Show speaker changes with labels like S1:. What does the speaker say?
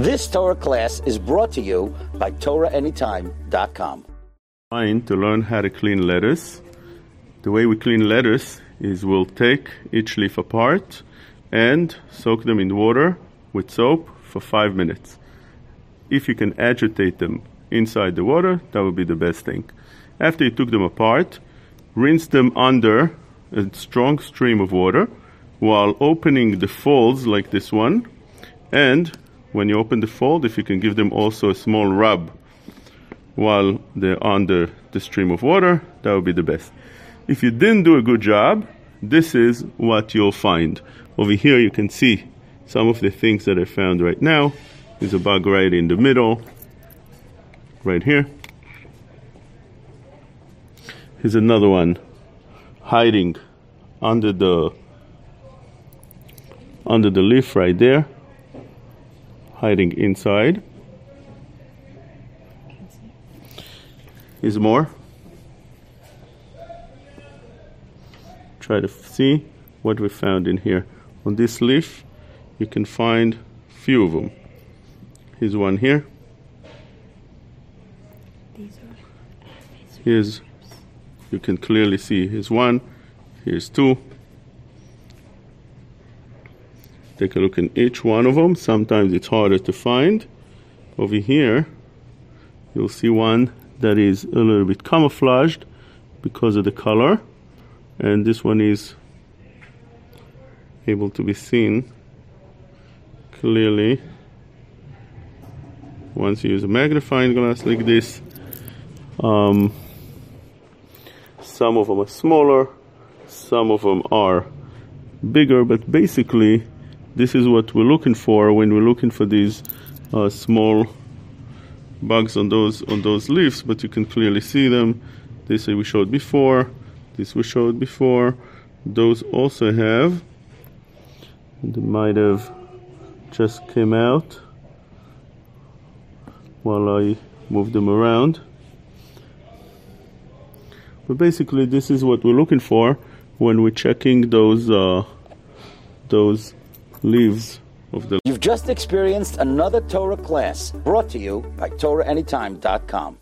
S1: This Torah class is brought to you by TorahAnytime.com.
S2: Trying to learn how to clean lettuce. The way we clean lettuce is we'll take each leaf apart and soak them in water with soap for five minutes. If you can agitate them inside the water, that would be the best thing. After you took them apart, rinse them under a strong stream of water while opening the folds like this one and when you open the fold, if you can give them also a small rub while they're under the stream of water, that would be the best. If you didn't do a good job, this is what you'll find. Over here, you can see some of the things that I found right now. There's a bug right in the middle, right here. Here's another one hiding under the under the leaf right there hiding inside. Is more. Try to see what we found in here. On this leaf, you can find few of them. Here's one here. Here's, you can clearly see here's one, here's two. Take a look in each one of them. Sometimes it's harder to find. Over here, you'll see one that is a little bit camouflaged because of the color. And this one is able to be seen clearly once you use a magnifying glass like this. Um, some of them are smaller, some of them are bigger, but basically this is what we're looking for when we're looking for these uh, small bugs on those on those leaves but you can clearly see them. This we showed before this we showed before. Those also have they might have just came out while I move them around. But basically this is what we're looking for when we're checking those uh, those leaves of the
S1: You've just experienced another Torah class brought to you by TorahAnytime.com.